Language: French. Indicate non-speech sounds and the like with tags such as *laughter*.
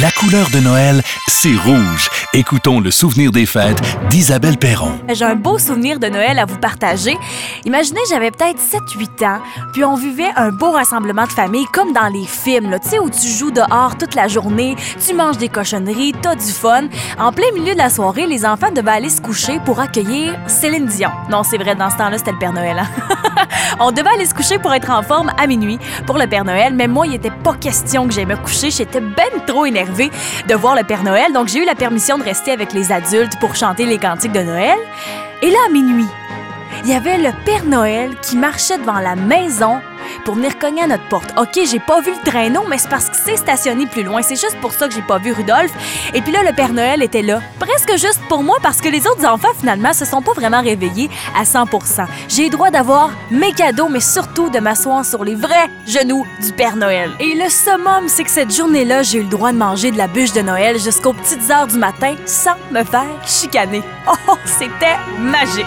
La couleur de Noël, c'est rouge. Écoutons le souvenir des fêtes d'Isabelle Perron. J'ai un beau souvenir de Noël à vous partager. Imaginez, j'avais peut-être 7-8 ans, puis on vivait un beau rassemblement de famille comme dans les films, là, où tu joues dehors toute la journée, tu manges des cochonneries, t'as du fun. En plein milieu de la soirée, les enfants devaient aller se coucher pour accueillir Céline Dion. Non, c'est vrai, dans ce temps-là, c'était le Père Noël. Hein? *laughs* *laughs* on devait aller se coucher pour être en forme à minuit pour le Père Noël, mais moi, il était pas question que j'aille me coucher. J'étais ben trop énervée de voir le Père Noël, donc j'ai eu la permission de rester avec les adultes pour chanter les cantiques de Noël. Et là, à minuit, il y avait le Père Noël qui marchait devant la maison pour venir cogner à notre porte. OK, j'ai pas vu le traîneau, mais c'est parce que c'est stationné plus loin. C'est juste pour ça que j'ai pas vu Rudolph. Et puis là, le Père Noël était là. Presque juste pour moi parce que les autres enfants, finalement, se sont pas vraiment réveillés à 100% J'ai droit d'avoir mes cadeaux, mais surtout de m'asseoir sur les vrais genoux du Père Noël. Et le summum, c'est que cette journée-là, j'ai eu le droit de manger de la bûche de Noël jusqu'aux petites heures du matin sans me faire chicaner. *laughs* Oh, c'était magique!